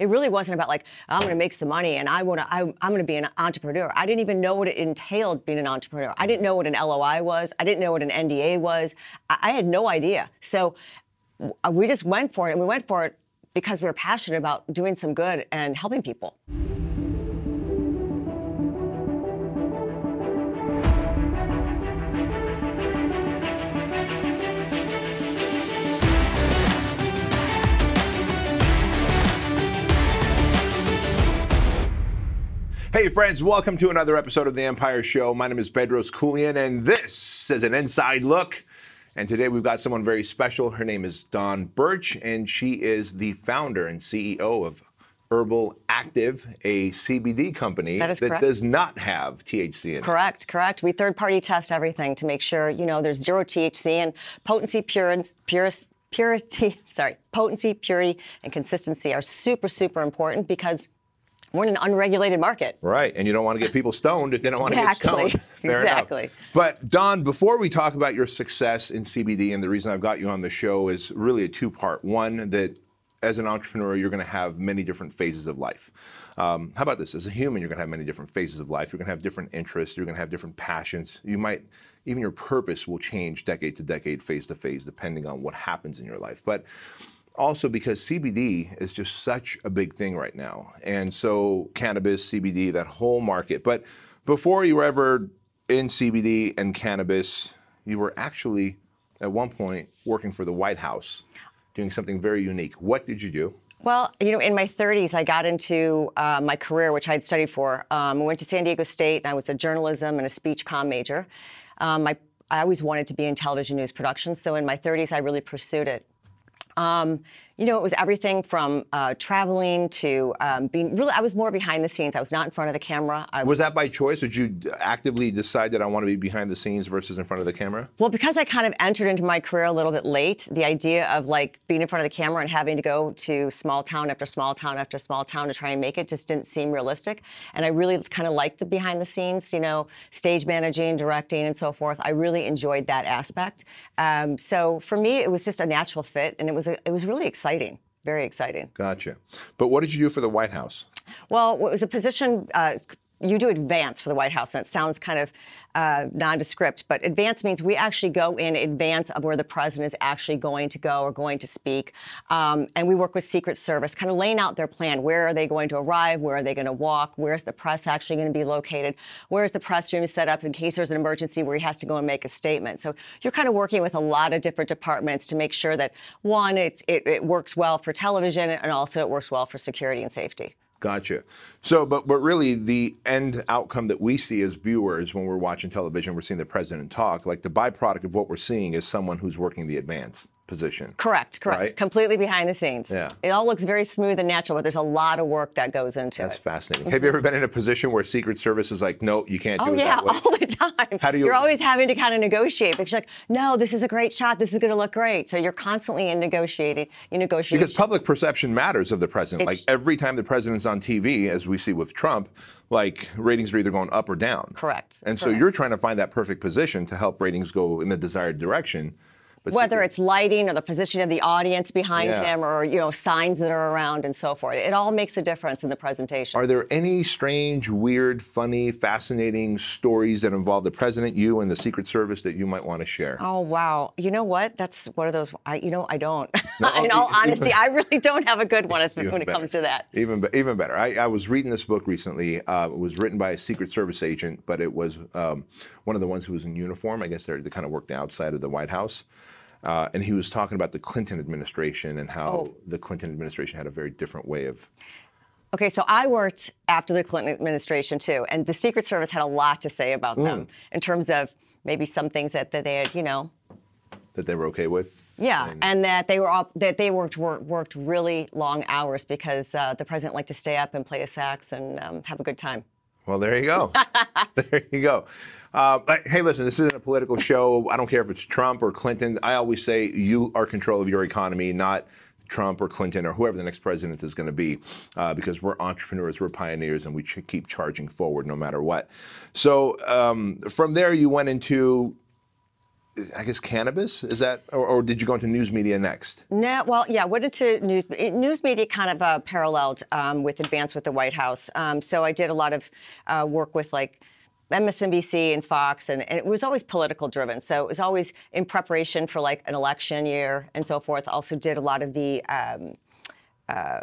It really wasn't about like I'm going to make some money and I want to. I'm going to be an entrepreneur. I didn't even know what it entailed being an entrepreneur. I didn't know what an LOI was. I didn't know what an NDA was. I, I had no idea. So we just went for it, and we went for it because we were passionate about doing some good and helping people. Hey, friends, welcome to another episode of The Empire Show. My name is Bedros Keuilian, and this is an inside look. And today we've got someone very special. Her name is Dawn Birch, and she is the founder and CEO of Herbal Active, a CBD company that, that does not have THC in it. Correct, correct. We third party test everything to make sure, you know, there's zero THC and potency, purity, purity, sorry, potency, purity, and consistency are super, super important because we're in an unregulated market. Right, and you don't want to get people stoned if they don't want exactly. to get stoned. Fair exactly. Enough. But Dawn, before we talk about your success in CBD, and the reason I've got you on the show is really a two-part. One that as an entrepreneur, you're going to have many different phases of life. Um, how about this? As a human, you're going to have many different phases of life. You're going to have different interests. You're going to have different passions. You might, even your purpose will change decade to decade, phase to phase, depending on what happens in your life. But also because CBD is just such a big thing right now. And so cannabis, CBD, that whole market. But before you were ever in CBD and cannabis, you were actually at one point working for the White House, doing something very unique. What did you do? Well, you know, in my 30s, I got into uh, my career, which I had studied for. Um, I went to San Diego State, and I was a journalism and a speech com major. Um, my, I always wanted to be in television news production, so in my 30s, I really pursued it. Um, you know, it was everything from uh, traveling to um, being really, I was more behind the scenes. I was not in front of the camera. I was, was that by choice? Or did you actively decide that I want to be behind the scenes versus in front of the camera? Well, because I kind of entered into my career a little bit late, the idea of like being in front of the camera and having to go to small town after small town after small town to try and make it just didn't seem realistic. And I really kind of liked the behind the scenes, you know, stage managing, directing, and so forth. I really enjoyed that aspect. Um, so for me, it was just a natural fit, and it was a, it was really exciting exciting. Very exciting. Gotcha. But what did you do for the White House? Well, it was a position. Uh, you do advance for the White House, and it sounds kind of uh, nondescript, but advance means we actually go in advance of where the president is actually going to go or going to speak. Um, and we work with Secret Service, kind of laying out their plan. Where are they going to arrive? Where are they going to walk? Where's the press actually going to be located? Where's the press room set up in case there's an emergency where he has to go and make a statement? So you're kind of working with a lot of different departments to make sure that one, it, it works well for television and also it works well for security and safety. Gotcha. So, but but really, the end outcome that we see as viewers when we're watching television, we're seeing the president talk. Like the byproduct of what we're seeing is someone who's working the advance position. Correct, correct. Right? Completely behind the scenes. Yeah. It all looks very smooth and natural, but there's a lot of work that goes into That's it. That's fascinating. Have you ever been in a position where Secret Service is like, no, you can't do that. oh, it yeah, all the time. How do you? You're always having to kind of negotiate because you're like, no, this is a great shot. This is going to look great. So you're constantly in negotiating. You negotiate because public perception matters of the president. It's, like every time the president's on TV, as we see with Trump, like ratings are either going up or down. Correct. And correct. so you're trying to find that perfect position to help ratings go in the desired direction. But Whether it's lighting or the position of the audience behind yeah. him or you know signs that are around and so forth. It all makes a difference in the presentation. Are there any strange, weird, funny, fascinating stories that involve the president, you, and the Secret Service that you might want to share? Oh wow! You know what? That's one of those. I, you know, I don't. No, in all honesty, I really don't have a good one when it better. comes to that. Even even better. I, I was reading this book recently. Uh, it was written by a Secret Service agent, but it was um, one of the ones who was in uniform. I guess they're kind of worked outside of the White House. Uh, and he was talking about the Clinton administration and how oh. the Clinton administration had a very different way of. Okay, so I worked after the Clinton administration too, and the Secret Service had a lot to say about mm. them in terms of maybe some things that, that they had, you know. That they were okay with. Yeah, and, and that they were all, that they worked worked, worked really long hours because uh, the president liked to stay up and play a sax and um, have a good time. Well, there you go. there you go. Uh, hey, listen, this isn't a political show. I don't care if it's Trump or Clinton. I always say you are control of your economy, not Trump or Clinton or whoever the next president is going to be, uh, because we're entrepreneurs, we're pioneers, and we should keep charging forward no matter what. So um, from there, you went into I guess cannabis is that, or, or did you go into news media next? No, well, yeah, went into news. News media kind of uh, paralleled um, with Advance with the White House. Um, so I did a lot of uh, work with like MSNBC and Fox, and, and, it was always political driven. So it was always in preparation for like an election year and so forth. Also did a lot of the. Um, uh,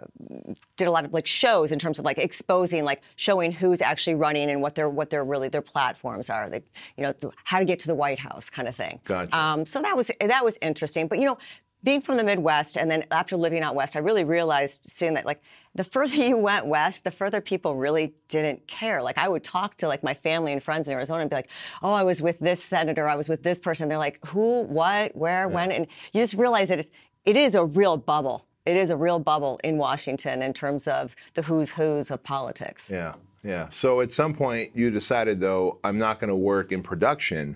did a lot of like shows in terms of like exposing, like showing who's actually running and what their what their really their platforms are. Like you know how to get to the White House kind of thing. Gotcha. Um, so that was that was interesting. But you know, being from the Midwest and then after living out west, I really realized seeing that like the further you went west, the further people really didn't care. Like I would talk to like my family and friends in Arizona and be like, "Oh, I was with this senator, I was with this person." They're like, "Who? What? Where? Yeah. When?" And you just realize that it's, it is a real bubble it is a real bubble in Washington in terms of the who's who's of politics. Yeah, yeah. So at some point you decided though, I'm not going to work in production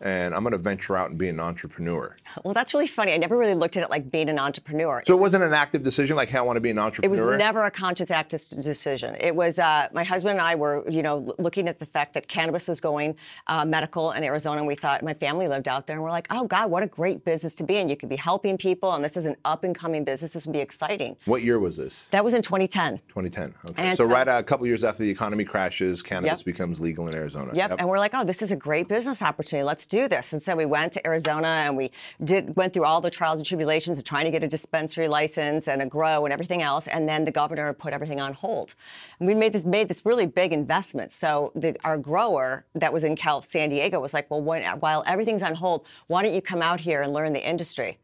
and I'm going to venture out and be an entrepreneur. Well, that's really funny. I never really looked at it like being an entrepreneur. So it, was, not an active decision, like, hey, I want to be an entrepreneur. It was never a conscious active decision. It was uh, my husband and I were, you know, looking at the fact that cannabis was going uh, medical in Arizona, and we thought my family lived out there, and we're like, oh God, what a great business to be in. You could be helping people, and this is an up and coming business. This would be exciting. What year was this? That was in 2010. 2010. Okay. So, so, right a couple years after the economy crashes, cannabis yep. becomes legal in Arizona. Yep. yep. And we're like, oh, this is a great business opportunity. Let's do this. And so we went to Arizona and we did went through all the trials and tribulations of trying to get a dispensary license and a grow and everything else. And then the governor put everything on hold. And we made this made this really big investment. So the, our grower that was in Cal San Diego was like, well, when, while everything's on hold, why don't you come out here and learn the industry?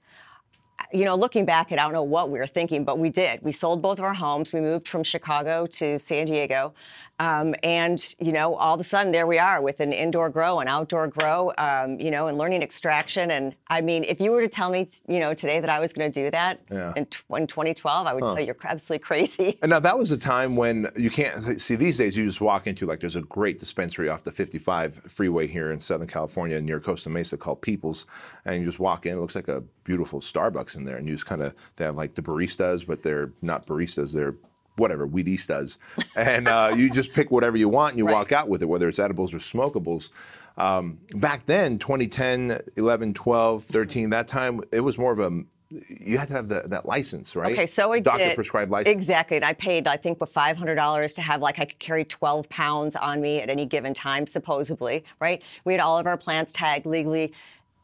you know, looking back, I don't know what we were thinking, but we did. We sold both of our homes. We moved from Chicago to San Diego. Um, and, you know, all of a sudden there we are with an indoor grow, an outdoor grow, um, you know, and learning extraction. And I mean, if you were to tell me, you know, today that I was going to do that yeah. in, t- in 2012, I would huh. tell you you're absolutely crazy. And now that was a time when you can't see these days, you just walk into like there's a great dispensary off the 55 freeway here in Southern California near Costa Mesa called People's. And you just walk in, it looks like a beautiful Starbucks in there. And you just kind of, they have like the baristas, but they're not baristas, they're whatever Wheaties does, and uh, you just pick whatever you want and you right. walk out with it, whether it's edibles or smokables. Um, back then, 2010, 11, 12, 13, that time, it was more of a you had to have the, that license, right? Okay, so I Doctor did. prescribed license. Exactly. And I paid, I think, with $500 to have, like, I could carry 12 pounds on me at any given time, supposedly, right? We had all of our plants tagged legally.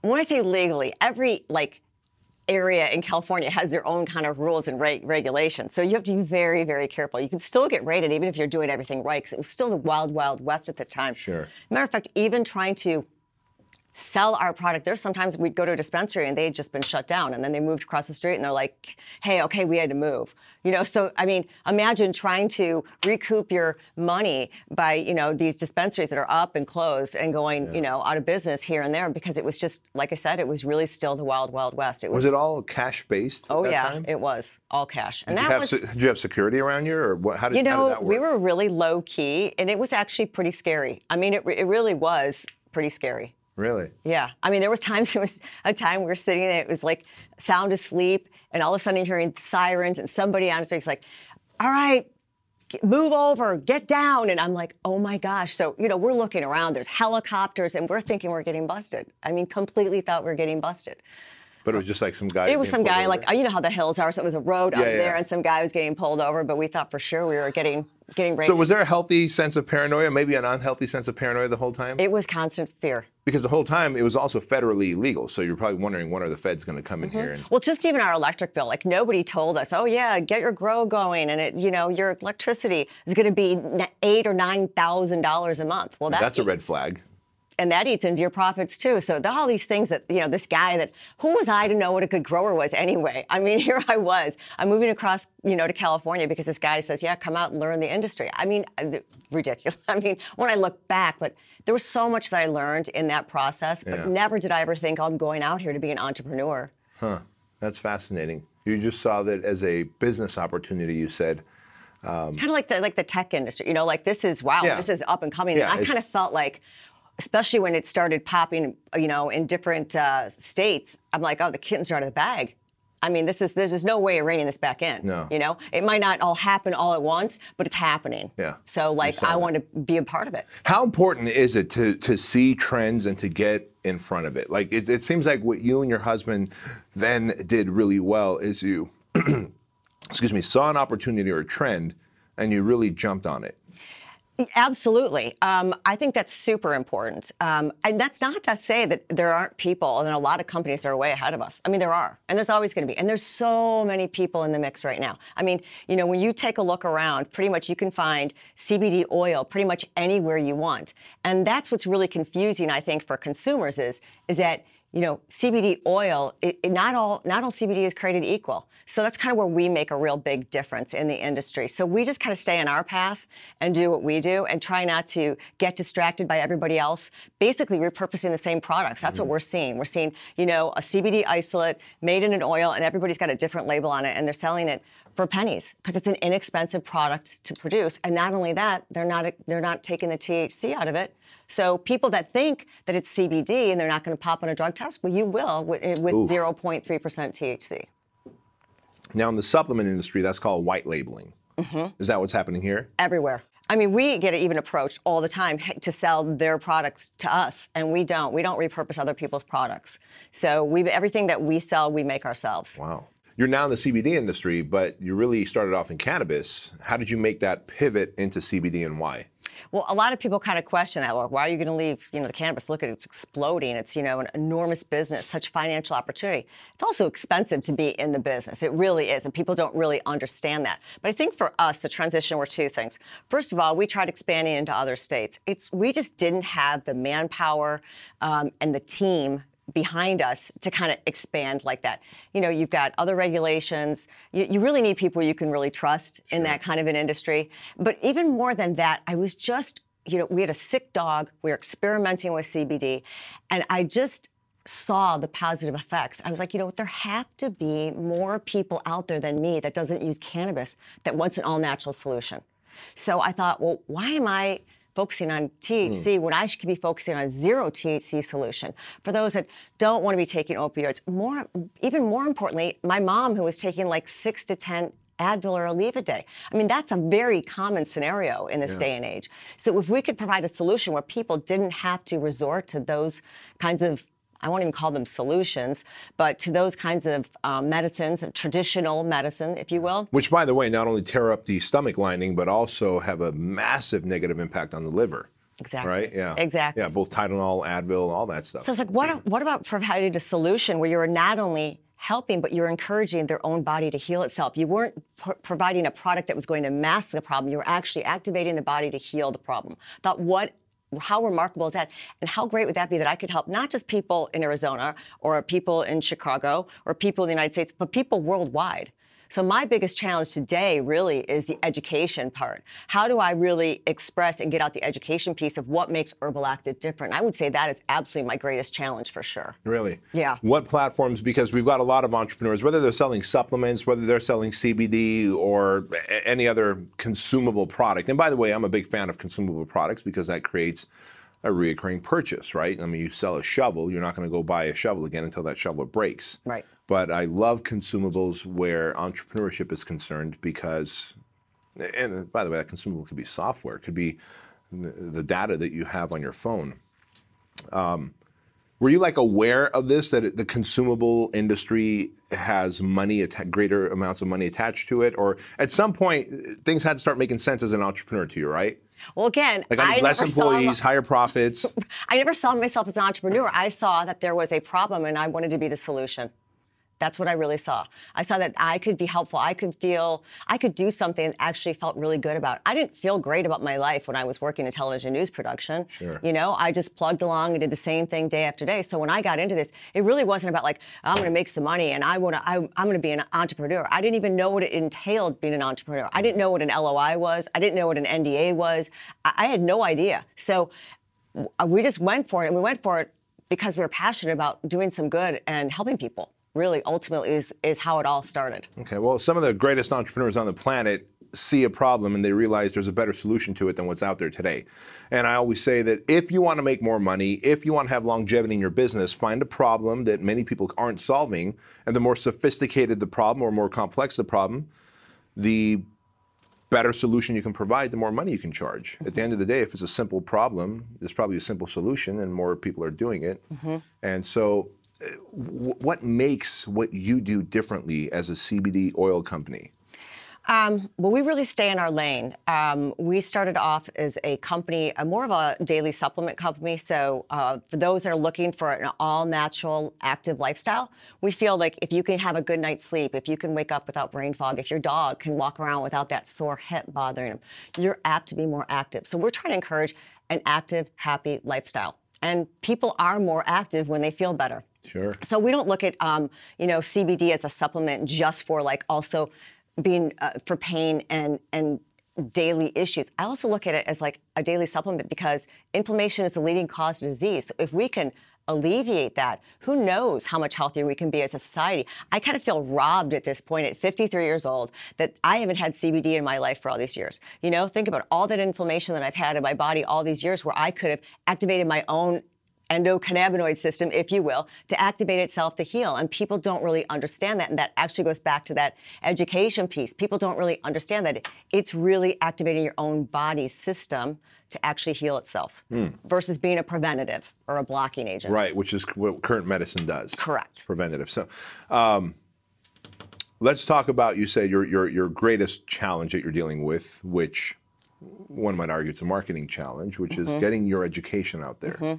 When I say legally, every, like, area in California has their own kind of rules and re- regulations. So you have to be very, very careful. You can still get raided even if you're doing everything right, because it was still the wild, wild west at the time. Sure. Matter of fact, even trying to sell our product. There's sometimes we'd go to a dispensary and they'd just been shut down, and then they moved across the street and they're like, "Hey, okay, we had to move." You know, so I mean, imagine trying to recoup your money by you know these dispensaries that are up and closed and going yeah. you know out of business here and there because it was just like I said, it was really still the wild wild west. It was, was it all cash based? Oh yeah, time? it was all cash. And did that you was. did you have security around you, or what? How did you know? Did we were really low key, and it was actually pretty scary. I mean, it it really was pretty scary. Really? Yeah. I mean, there was times there was a time we were sitting there, it was like sound asleep, and all of a sudden you're hearing sirens, and somebody on the street's like, "All right, move over, get down," and I'm like, "Oh my gosh!" So you know, we're looking around. There's helicopters, and we're thinking we're getting busted. I mean, completely thought we're getting busted. But it was just like some guy. It was some guy, over. like you know how the hills are. So it was a road yeah, up yeah. there, and some guy was getting pulled over. But we thought for sure we were getting getting. Raided. So was there a healthy sense of paranoia, maybe an unhealthy sense of paranoia the whole time? It was constant fear. Because the whole time it was also federally illegal, so you're probably wondering when are the feds going to come in mm-hmm. here? And... Well, just even our electric bill, like nobody told us, oh yeah, get your grow going, and it, you know, your electricity is going to be eight or nine thousand dollars a month. Well, that's, that's a red flag and that eats into your profits too. So all these things that you know, this guy that who was I to know what a good grower was anyway? I mean, here I was. I'm moving across, you know, to California because this guy says, "Yeah, come out and learn the industry." I mean, uh, ridiculous. I mean, when I look back, but there was so much that I learned in that process. But yeah. never did I ever think oh, I'm going out here to be an entrepreneur. Huh. That's fascinating. You just saw that as a business opportunity. You said. Um, kind of like the like the tech industry, you know, like this is wow, yeah. this is up and coming. Yeah, and I kind of felt like, especially when it started popping, you know, in different uh, states, I'm like, oh, the kitten's are out of the bag. I mean, this is there's just no way of reining this back in. No. You know, it might not all happen all at once, but it's happening. Yeah. So like, I that. want to be a part of it. How important is it to to see trends and to get in front of it? Like it, it seems like what you and your husband then did really well is you, excuse me, saw an opportunity or a trend, and you really jumped on it. Absolutely. Um, I think that's super important. Um, and that's not to say that there aren't people and a lot of companies are way ahead of us. I mean, there are, and there's always going to be. And there's so many people in the mix right now. I mean, you know, when you take a look around, pretty much you can find CBD oil pretty much anywhere you want. And that's what's really confusing, I think, for consumers is, is that you know, CBD oil, it, it- not all not all CBD is created equal. So that's kind of where we make a real big difference in the industry. So we just kind of stay on our path and do what we do and try not to get distracted by everybody else. Basically, repurposing the same products. That's what mm-hmm. we're seeing. We're seeing, you know, a CBD isolate made in an oil, and everybody's got a different label on it, and they're selling it for pennies because it's an inexpensive product to produce. And not only that, they're not they're not taking the THC out of it. So people that think that it's CBD and they're not going to pop on a drug test, well, you will eh, with, with 0.3% THC. Now in the supplement industry, that's called white labeling. Mm-hmm. Is that what's happening here? everywhere. I mean, we get even approached all the time to sell their products to us, and we don't. We don't repurpose other people's products. So we everything that we sell, we make ourselves. Wow. You're now in the CBD industry, but you really started off in cannabis. How did you make that pivot into CBD and why? Well, a lot of people kind of question that. Like, why are you going to leave? You know, the cannabis. Look at it, it's exploding. It's you know an enormous business, such financial opportunity. It's also expensive to be in the business. It really is, and people don't really understand that. But I think for us, the transition were two things. First of all, we tried expanding into other states. It's we just didn't have the manpower um, and the team behind us to kind of expand like that. You know, you've got other regulations. You, you really need people you can really trust in that kind of an industry. But even more than that, I was just, you know, we had a sick dog. We were experimenting with CBD, and I just saw the positive effects. I was like, you know, there have to be more people out there than me that doesn't use cannabis that wants an all natural solution. So I thought, well, why am I focusing on THC hmm. when I should be focusing on a zero THC solution for those that don't want to be taking opioids? More, even more importantly, my mom who was taking like six to ten Advil or Aleve a day. I mean, that's a very common scenario in this day and age. So if we could provide a solution where people didn't have to resort to those kinds of I won't even call them solutions, but to those kinds of um, medicines, traditional medicine, if you will. Which, by the way, not only tear up the stomach lining, but also have a massive negative impact on the liver. Exactly. Right? Yeah. Exactly. Yeah, both Tylenol, Advil, all that stuff. So it's like, what, what about providing a solution where you're not only helping, but you're encouraging their own body to heal itself? You weren't p- providing a product that was going to mask the problem. You were actually activating the body to heal the problem. Thought, what? How remarkable is that? And how great would that be that I could help not just people in Arizona or people in Chicago or people in the United States, but people worldwide? So my biggest challenge today really is the education part. How do I really express and get out the education piece of what makes Herbal Active different? I would say that is absolutely my greatest challenge for sure. Really? Yeah. What platforms? Because we've got a lot of entrepreneurs, whether they're selling supplements, whether they're selling CBD or any other consumable product. And by the way, I'm a big fan of consumable products because that creates a reoccurring purchase, right? I mean, you sell a shovel, you're not going to go buy a shovel again until that shovel breaks. Right. But I love consumables where entrepreneurship is concerned because, and by the way, that consumable could be software, it could be the, data that you have on your phone. Um, were you like aware of this that it- the consumable industry has money, greater amounts of money attached to it, or at some point things had to start making sense as an entrepreneur to you, right? Well, again, Like I I less never saw employees, higher profits. I never saw myself as an entrepreneur. I saw that there was a problem and I wanted to be the solution. That's what I really saw. I saw that I could be helpful. I could feel, I could do something that actually felt really good about. I didn't feel great about my life when I was working in television news production. Sure. You know, I just plugged along and did the same thing day after day. So when I got into this, it really wasn't about like, oh, I'm going to make some money and I want to, I'm going to be an entrepreneur. I didn't even know what it entailed being an entrepreneur. I didn't know what an LOI was. I didn't know what an NDA was. I, I had no idea. So we just went for it and we went for it because we were passionate about doing some good and helping people really ultimately is, is how it all started Okay, well, some of the greatest entrepreneurs on the planet see a problem and they realize there's a better solution to it than what's out there today. And I always say that if you want to make more money, if you want to have longevity in your business, find a problem that many people aren't solving. And the more sophisticated the problem or more complex the problem, the better solution you can provide, the more money you can charge. Mm-hmm. At the end of the day, if it's a simple problem, there's probably a simple solution, and more people are doing it. Mm-hmm. And so, what makes what you do differently as a CBD oil company? Um, well, we really stay in our lane. Um, we started off as a company, a more of a daily supplement company. So, uh, for those that are looking for an all natural, active lifestyle, we feel like if you can have a good night's sleep, if you can wake up without brain fog, if your dog can walk around without that sore hip bothering him, you're apt to be more active. So, we're trying to encourage an active, happy lifestyle. And people are more active when they feel better. Sure. So we don't look at um, you know CBD as a supplement just for like also being uh, for pain and and daily issues. I also look at it as like a daily supplement because inflammation is the leading cause of disease. So if we can alleviate that, who knows how much healthier we can be as a society. I kind of feel robbed at this point at 53 years old that I haven't had CBD in my life for all these years. You know, think about all that inflammation that I've had in my body all these years where I could have activated my own endocannabinoid system, if you will, to activate itself to heal. And people don't really understand that. And that actually goes back to that education piece. People don't really understand that it's really activating your own body's system to actually heal itself hmm. versus being a preventative or a blocking agent. Right, which is what current medicine does. Correct. Preventative. So, um, let's talk about you say your, your your greatest challenge that you're dealing with, which one might argue it's a marketing challenge, which mm-hmm. is getting your education out there. Mm-hmm.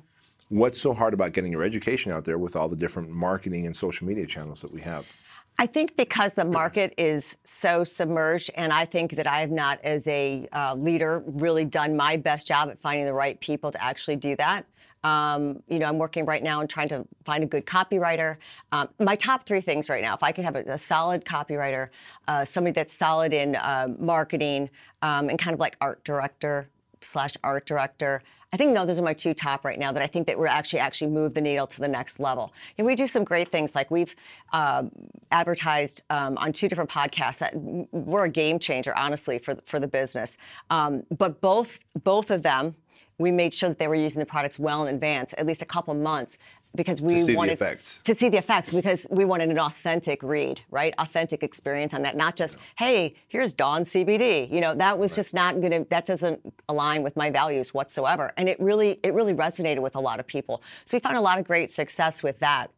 What's so hard about getting your education out there with all the different marketing and social media channels that we have? I think because the market is so submerged, and I think that I have not, as a uh, leader, really done my best job at finding the right people to actually do that. Um, you know, I'm working right now and trying to find a good copywriter. Um, my top three things right now, if I could have a, a solid copywriter, uh, somebody that's solid in uh, marketing, um, and kind of like art director slash art director, I think no, those are my two top right now that I think that we're actually actually move the needle to the next level. And we do some great things like we've uh, advertised um, on two different podcasts that we're a game changer, honestly, for for the business. Um, but both both of them we made sure that they were using the products well in advance, at least a couple months, because we to wanted to see the effects because we wanted an authentic read, right? Authentic experience on that, not just hey, here's Dawn CBD. You know, that was right. just not going to. That doesn't align with my values whatsoever, and it really it really resonated with a lot of people. So we found a lot of great success with that.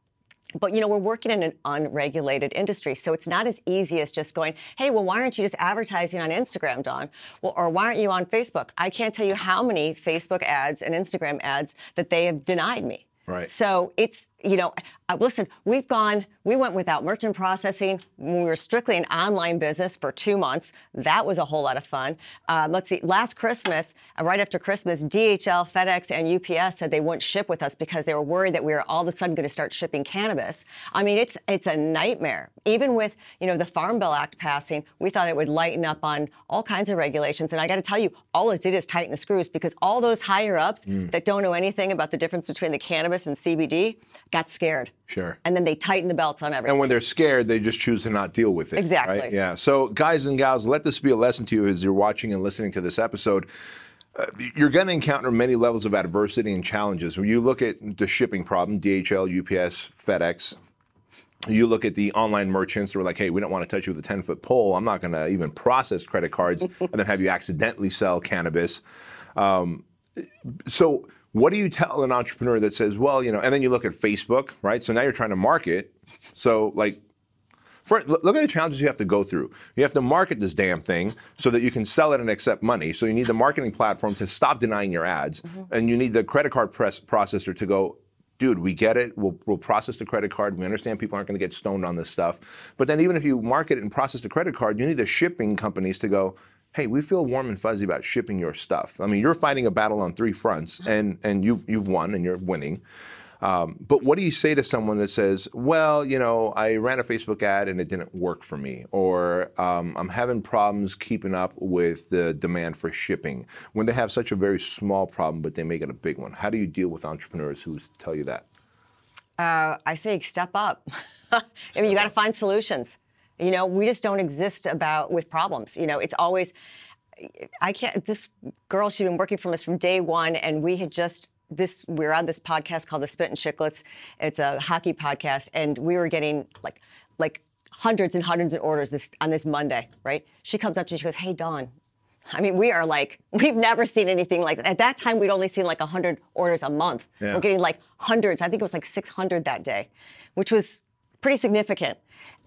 But you know, we're working in an unregulated industry, so it's not as easy as just going, "Hey, well, why aren't you just advertising on Instagram, Dawn? Well, or why aren't you on Facebook?" I can't tell you how many Facebook ads and Instagram ads that they have denied me. Right. So it's you know, uh, listen, we've gone, we went without merchant processing when we were strictly an online business for two months. That was a whole lot of fun. Um, let's see, last Christmas, uh, right after Christmas, DHL, FedEx, and UPS said they wouldn't ship with us because they were worried that we were all of a sudden going to start shipping cannabis. I mean, it's it's a nightmare. Even with you know the Farm Bill Act passing, we thought it would lighten up on all kinds of regulations. And I got to tell you, all it did is tighten the screws because all those higher ups mm. that don't know anything about the difference between the cannabis and CBD got scared. Sure. And then they tighten the belts on everything. And when they're scared, they just choose to not deal with it. Exactly. Right? Yeah. So, guys and gals, let this be a lesson to you as you're watching and listening to this episode. Uh, you're going to encounter many levels of adversity and challenges. When you look at the shipping problem, DHL, UPS, FedEx, you look at the online merchants who are like, hey, we don't want to touch you with a 10 foot pole. I'm not going to even process credit cards and then have you accidentally sell cannabis. Um, so, what do you tell an entrepreneur that says, well, you know, and then you look at Facebook, right? So now you're trying to market. So, like, for, look at the challenges you have to go through. You have to market this damn thing so that you can sell it and accept money. So you need the marketing platform to stop denying your ads, mm-hmm. and you need the credit card press processor to go. Dude, we get it. We'll, we'll process the credit card. We understand people aren't going to get stoned on this stuff. But then, even if you market it and process the credit card, you need the shipping companies to go hey, we feel warm and fuzzy about shipping your stuff. I mean, you're fighting a battle on three fronts, and and you've you've won and you're winning. Um, but what do you say to someone that says, well, you know, I ran a Facebook ad and it didn't work for me, or um, I'm having problems keeping up with the demand for shipping when they have such a very small problem, but they make it a big one? How do you deal with entrepreneurs who tell you that? Uh, I say step up. I mean, you got to find solutions You know, we just don't exist about with problems. You know, it's always I can't. This girl, she'd been working for us from day one, and we had just this. We are on this podcast called the Spittin' Chiclets. It's a hockey podcast, and we were getting like like hundreds and hundreds of orders this on this Monday. Right? She comes up to me. She goes, "Hey, Dawn." I mean, we are like, we've never seen anything like that. At that time, we'd only seen like 100 orders a month. Yeah. We're getting like hundreds. I think it was like 600 that day, which was pretty significant.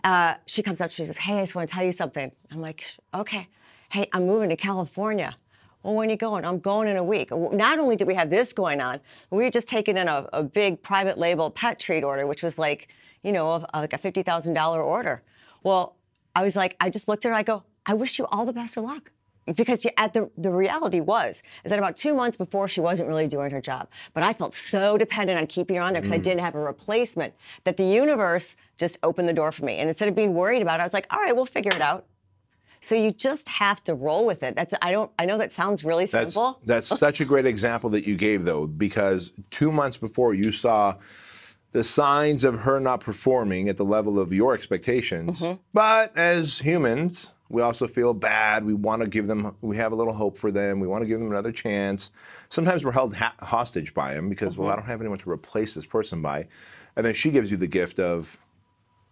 Uh, she comes up, she says, Hey, I just want to tell you something. I'm like, Okay. Hey, I'm moving to California. Well, when are you going? I'm going in a week. Not only did we have this going on, we had just taken in a, a big private label pet treat order, which was like, you know, a, like a $50,000 order. Well, I was like, I just looked at her, I go, I wish you all the best of luck because at the, the reality was is that about two months before she wasn't really doing her job. But i felt so dependent on keeping her on there because i didn't have a replacement that the universe just opened the door for me. And instead of being worried about it i was like all right we'll figure it out. So you just have to roll with it. That's i don't i know that sounds really That's, simple. that's such a great example that you gave, though, because two months before you saw the signs of her not performing at the level of your expectations. Mm-hmm. But as humans, we also feel bad. We want to give them, we have a little hope for them. We want to give them another chance. Sometimes we're held ha- hostage by them because, well, I Mm-hmm. don't have anyone to replace this person by. And then she gives you the gift of,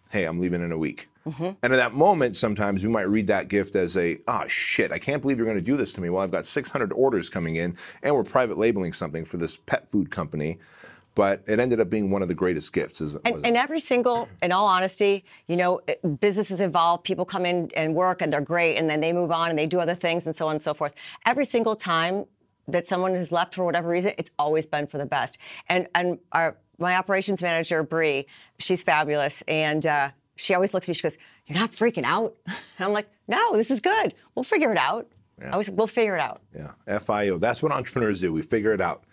hey, I'm leaving in a week. Mm-hmm. And in that moment, sometimes we might read that gift as a, oh shit, I can't believe you're going to do this to me. Well, I've got 600 orders coming in, and we're private labeling something for this pet food company. But it ended up being one of the greatest gifts. Is, And, and every single, in all honesty, you know, businesses involved, people come in and work and they're great, and then they move on and they do other things and so on and so forth. Every single time that someone has left for whatever reason, it's always been for the best. And and our my operations manager Bree, she's fabulous, and uh, she always looks at me. She goes, "You're not freaking out." And I'm like, "No, this is good. We'll figure it out. I always, we'll figure it out." Yeah, FIO. That's what entrepreneurs do. We figure it out.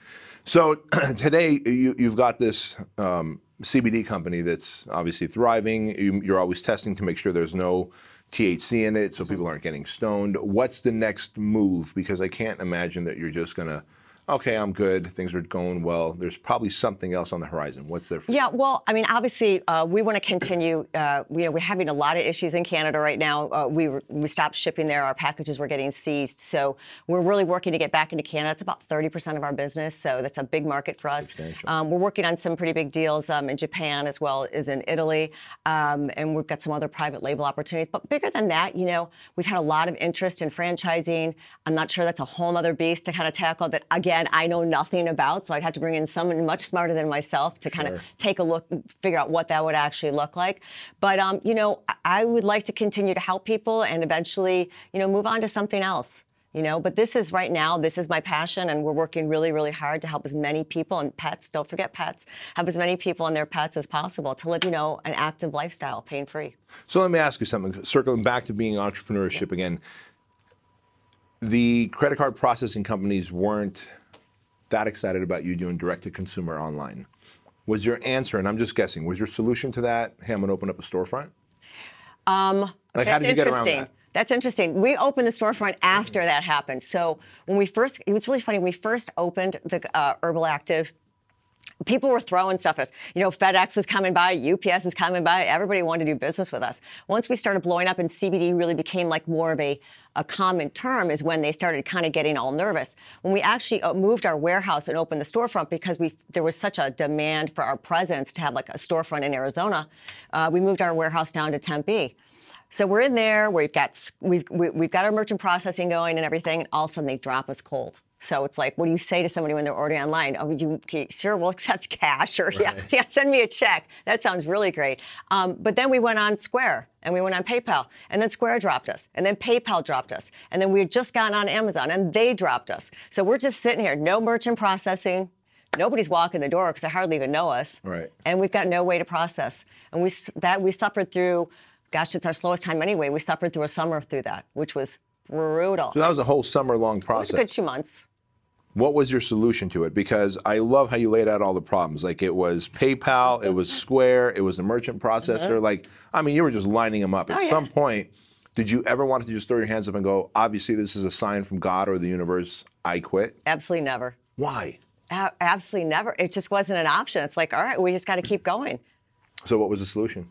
So today you, you've got this um, CBD company that's obviously thriving. You, you're always testing to make sure there's no THC in it, so people aren't getting stoned. What's the next move? Because I can't imagine that you're just gonna. Okay, I'm good. Things are going well. There's probably something else on the horizon. What's there for Yeah, well, I mean, obviously, uh, we want to continue. Uh, you know, we're having a lot of issues in Canada right now. Uh, we we stopped shipping there. Our packages were getting seized. So we're really working to get back into Canada. It's about 30% of our business, so that's a big market for us. Um, we're working on some pretty big deals um, in Japan as well as in Italy, um, and we've got some other private label opportunities. But bigger than that, you know, we've had a lot of interest in franchising. I'm not sure that's a whole other beast to kind of tackle. That again, I know nothing about, so I'd have to bring in someone much smarter than myself to kind Sure. of take a look, figure out what that would actually look like. But um, you know, I- I would like to continue to help people and eventually, you know, move on to something else. You know, but this is right now, this is my passion, and we're working really, really hard to help as many people and pets, don't forget pets, have as many people and their pets as possible to live, you know, an active lifestyle, pain free. So let me ask you something. Circling back to being entrepreneurship again, the credit card processing companies weren't that excited about you doing direct to consumer online. Was your answer, and I'm just guessing, was your solution to that, hey, I'm going to open up a storefront? Um, like, how That's did you get around interesting. that? That's interesting. We opened the storefront after that happened. So when we first, it was really funny. When we first opened the uh, Herbal Active, people were throwing stuff at us. You know, FedEx was coming by, UPS is coming by. Everybody wanted to do business with us. Once we started blowing up and CBD really became like more of a, a common term is when they started kind of getting all nervous. When we actually uh, moved our warehouse and opened the storefront because we there was such a demand for our presence to have like a storefront in Arizona, uh, we moved our warehouse down to Tempe. So we're in there. We've got we've we- we've got our merchant processing going and everything. And all of a sudden they drop us cold. So it's like, what do you say to somebody when they're ordering online? Oh, you okay, sure we'll accept cash or yeah, yeah, send me a check. That sounds really great. Um, but then we went on Square and we went on PayPal, and then Square dropped us, and then PayPal dropped us, and then we had just gotten on Amazon and they dropped us. So we're just sitting here, no merchant processing. Nobody's walking the door because they hardly even know us Right. and we've got no way to process. And we that we suffered through. Gosh, it's our slowest time anyway. We suffered through a summer through that, which was brutal. So that was a whole summer long process. It was a good two months. What was your solution to it? Because I love how you laid out all the problems. Like it was PayPal, it was Square, it was the merchant processor. Mm-hmm. Like, I mean, you were just lining them up. At. Oh, yeah. some point, did you ever want to just throw your hands up and go, obviously, this is a sign from God or the universe, I quit? Absolutely never. Why? A- absolutely never. It just wasn't an option. It's like, all right, we just got to keep going. So, what was the solution?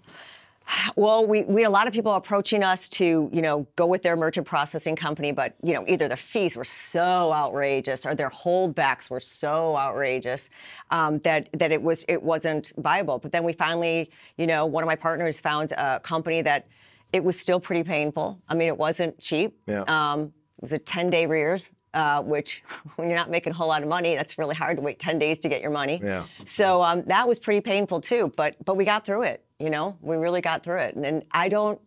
Well, we, we had a lot of people approaching us to, you know, go with their merchant processing company, but, you know, either their fees were so outrageous or their holdbacks were so outrageous um, that that it was it wasn't viable. But then we finally, you know, one of my partners found a company that it was still pretty painful. I mean, it wasn't cheap. Yeah. Um, it was a 10 day rears. Uh, which, when you're not making a whole lot of money, that's really hard to wait 10 days to get your money. Yeah. So um, that was pretty painful too, but but we got through it. You know, we really got through it. And, and I don't.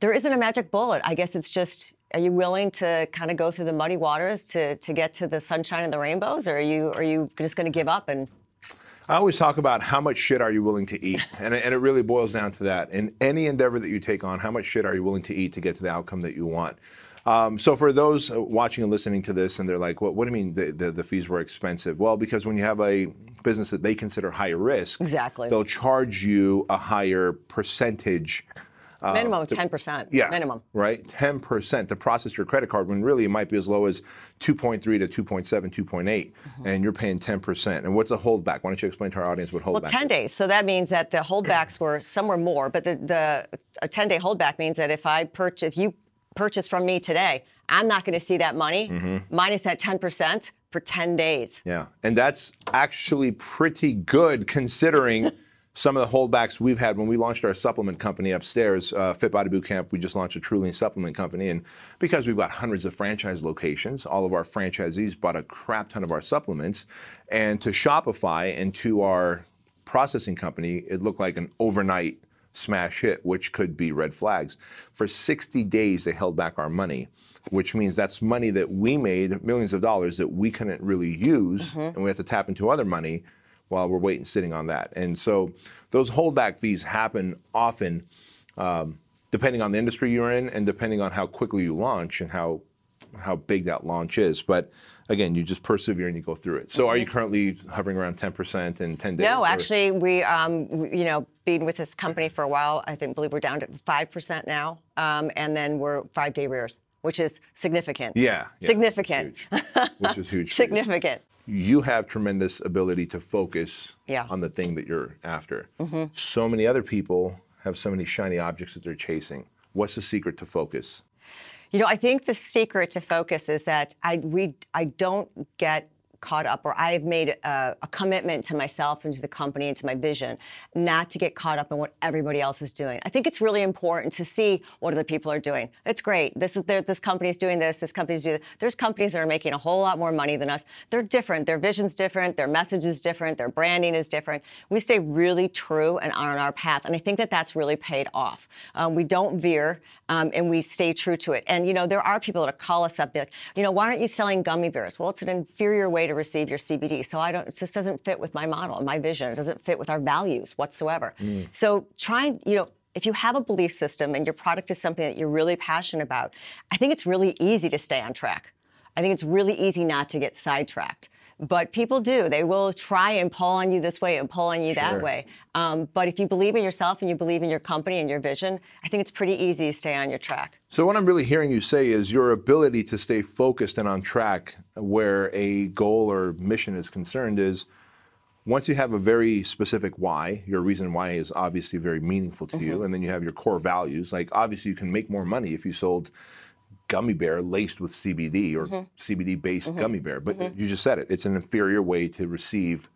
There isn't a magic bullet. I guess it's just. Are you willing to kind of go through the muddy waters to to get to the sunshine and the rainbows, or are you are you just going to give up and I always talk about how much shit are you willing to eat, and, and it really boils down to that. In any endeavor that you take on, how much shit are you willing to eat to get to the outcome that you want? Um, so for those uh, watching and listening to this, and they're like, "What? What do you mean the, the, the fees were expensive?" Well, because when you have a business that they consider high risk, Exactly. they'll charge you a higher percentage. minimum of ten percent? Uh, Yeah. minimum. Right? 10% to process your credit card when really it might be as low as 2.3 to 2.7, 2.8, Mm-hmm. and you're paying 10%. And what's a holdback? Why don't you explain to our audience what holdback Well, 10 is? days. So that means that the holdbacks were somewhere more, but the, the a 10 day holdback means that if I purchase, if you purchase from me today, I'm not going to see that money minus that 10% for 10 days. Yeah. And that's actually pretty good considering some of the holdbacks we've had when we launched our supplement company upstairs, uh, Fit Body Boot Camp. We just launched a Truly supplement company. And because we've got hundreds of franchise locations, all of our franchisees bought a crap ton of our supplements. And to Shopify and to our processing company, it looked like an overnight smash hit, which could be red flags. For 60 days, they held back our money, which means that's money that we made, millions of dollars that we couldn't really use, and we have to tap into other money while we're waiting, sitting on that. And so those holdback fees happen often, um, depending on the industry you're in, and depending on how quickly you launch and how how big that launch is. But again, you just persevere and you go through it. So are you currently hovering around 10% in 10 days? No, or- actually, we, um, we- you know, being with this company for a while, I think believe we're down to five percent now, um, and then we're five day rears, which is significant. Yeah. yeah, significant, Which is huge. Which is huge. for you. significant. You have tremendous ability to focus Yeah. On the thing that you're after. Mm-hmm. So many other people have so many shiny objects that they're chasing. What's the secret to focus? You know, I think the secret to focus is that I we I don't get caught up, or I've made a, a commitment to myself and to the company and to my vision, not to get caught up in what everybody else is doing. I think it's really important to see what other people are doing. It's great. This is this company's doing this. This company's doing. There's companies that are making a whole lot more money than us. They're different. Their vision's different. Their message is different. Their branding is different. We stay really true and are on our path, and I think that that's really paid off. Um, we don't veer, um, and we stay true to it. And you know, there are people that call us up, be like, you know, why aren't you selling gummy bears? Well, it's an inferior way to receive your CBD, so I don't. It just doesn't fit with my model, and my vision. It doesn't fit with our values whatsoever. Mm. So try, you know. If you have a belief system and your product is something that you're really passionate about, I think it's really easy to stay on track. I think it's really easy not to get sidetracked. But people do. They will try and pull on you this way and pull on you Sure. that way. Um, but if you believe in yourself and you believe in your company and your vision, I think it's pretty easy to stay on your track. So what I'm really hearing you say is your ability to stay focused and on track where a goal or mission is concerned is once you have a very specific why, your reason why is obviously very meaningful to you, and then you have your core values. Like obviously you can make more money if you sold gummy bear laced with CBD or mm-hmm. CBD based mm-hmm. gummy bear, but mm-hmm. you just said it. It's an inferior way to receive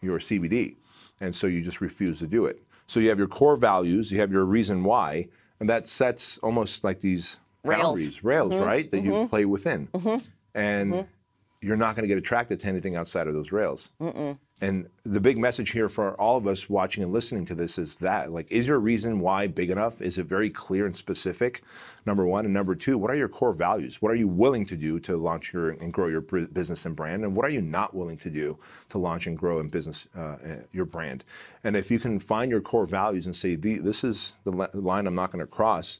your CBD, and so you just refuse to do it. So you have your core values, you have your reason why, and that sets almost like these Rails. boundaries, rails, right? That you play within, and you're not going to get attracted to anything outside of those rails. And the big message here for all of us watching and listening to this is that, like, is your reason why big enough? Is it very clear and specific? Number one, and number two, what are your core values? What are you willing to do to launch your and grow your business and brand? And what are you not willing to do to launch and grow in business uh, uh, your brand? And if you can find your core values and say, this is the line I'm not going to cross,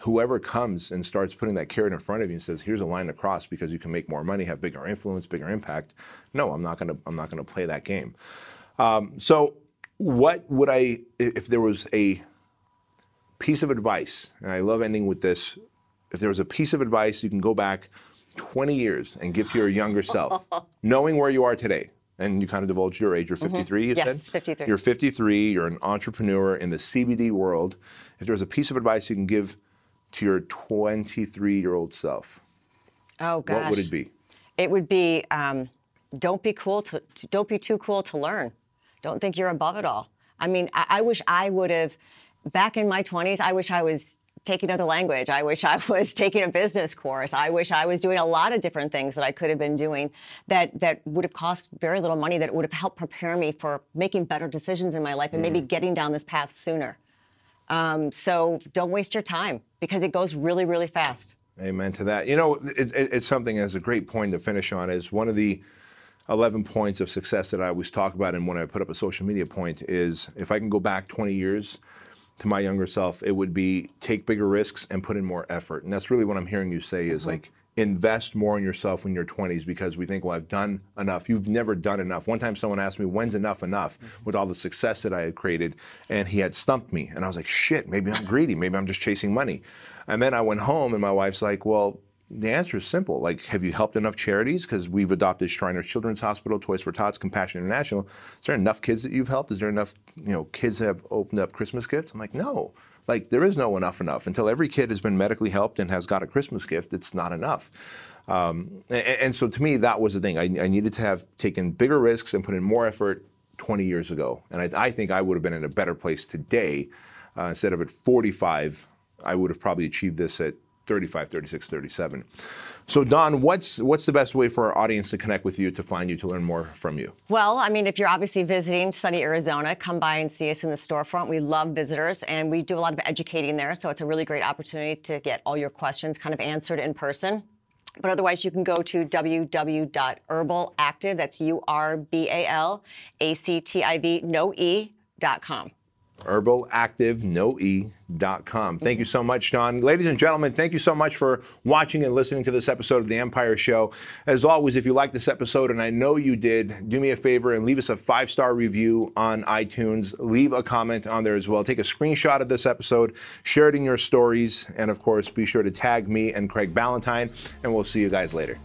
whoever comes and starts putting that carrot in front of you and says, "Here's a line to cross because you can make more money, have bigger influence, bigger impact," no, I'm not going to. I'm not going to play that game. Um, so, what would I, if there was a piece of advice, and I love ending with this, if there was a piece of advice you can go back 20 years and give to your younger self, knowing where you are today, and you kind of divulged your age. You're 53, you Mm-hmm. Yes, said? 53. You're 53. You're an entrepreneur in the CBD world. If there was a piece of advice you can give to your 23 year old self, Oh gosh. what would it be? It would be um, don't be cool to, don't be too cool to learn. Don't think you're above it all. I mean, I, I wish I would have back in my 20s. I wish I was taking another language. I wish I was taking a business course. I wish I was doing a lot of different things that I could have been doing that that would have cost very little money. That would have helped prepare me for making better decisions in my life and maybe getting down this path sooner. Um, so don't waste your time because it goes really, really fast. Amen to that. You know, it, it, it's something as a great point to finish on is one of the 11 points of success that I always talk about, and when I put up a social media point is if I can go back 20 years to my younger self, it would be take bigger risks and put in more effort. And that's really what I'm hearing you say is like invest more in yourself in your 20s because we think, well, I've done enough. You've never done enough. One time someone asked me, when's enough enough mm-hmm. with all the success that I had created? And he had stumped me. And I was like, shit, maybe I'm greedy. Maybe I'm just chasing money. And then I went home and my wife's like, well, the answer is simple. Like, have you helped enough charities? Because we've adopted Shriners Children's Hospital, Toys for Tots, Compassion International. Is there enough kids that you've helped? Is there enough, you know, kids that have opened up Christmas gifts? I'm like, no. Like, there is no enough enough. Until every kid has been medically helped and has got a Christmas gift, it's not enough. Um, and, and so to me, that was the thing. I, I needed to have taken bigger risks and put in more effort 20 years ago. And I, I think I would have been in a better place today. Uh, instead of at 45, I would have probably achieved this at 35, 36, 37. So Dawn, what's what's the best way for our audience to connect with you, to find you, to learn more from you? Well, I mean, if you're obviously visiting sunny Arizona, come by and see us in the storefront. We love visitors and we do a lot of educating there. So it's a really great opportunity to get all your questions kind of answered in person. But otherwise, you can go to www.urbalactiv, that's U R B A L A C T I V, no E, dot com. herbalactivenoe.com. Thank you so much, Dawn. Ladies and gentlemen, thank you so much for watching and listening to this episode of The Empire Show. As always, if you like this episode, and I know you did, do me a favor and leave us a five star review on iTunes. Leave a comment on there as well. Take a screenshot of this episode, share it in your stories, and of course, be sure to tag me and Craig Ballantyne, and we'll see you guys later.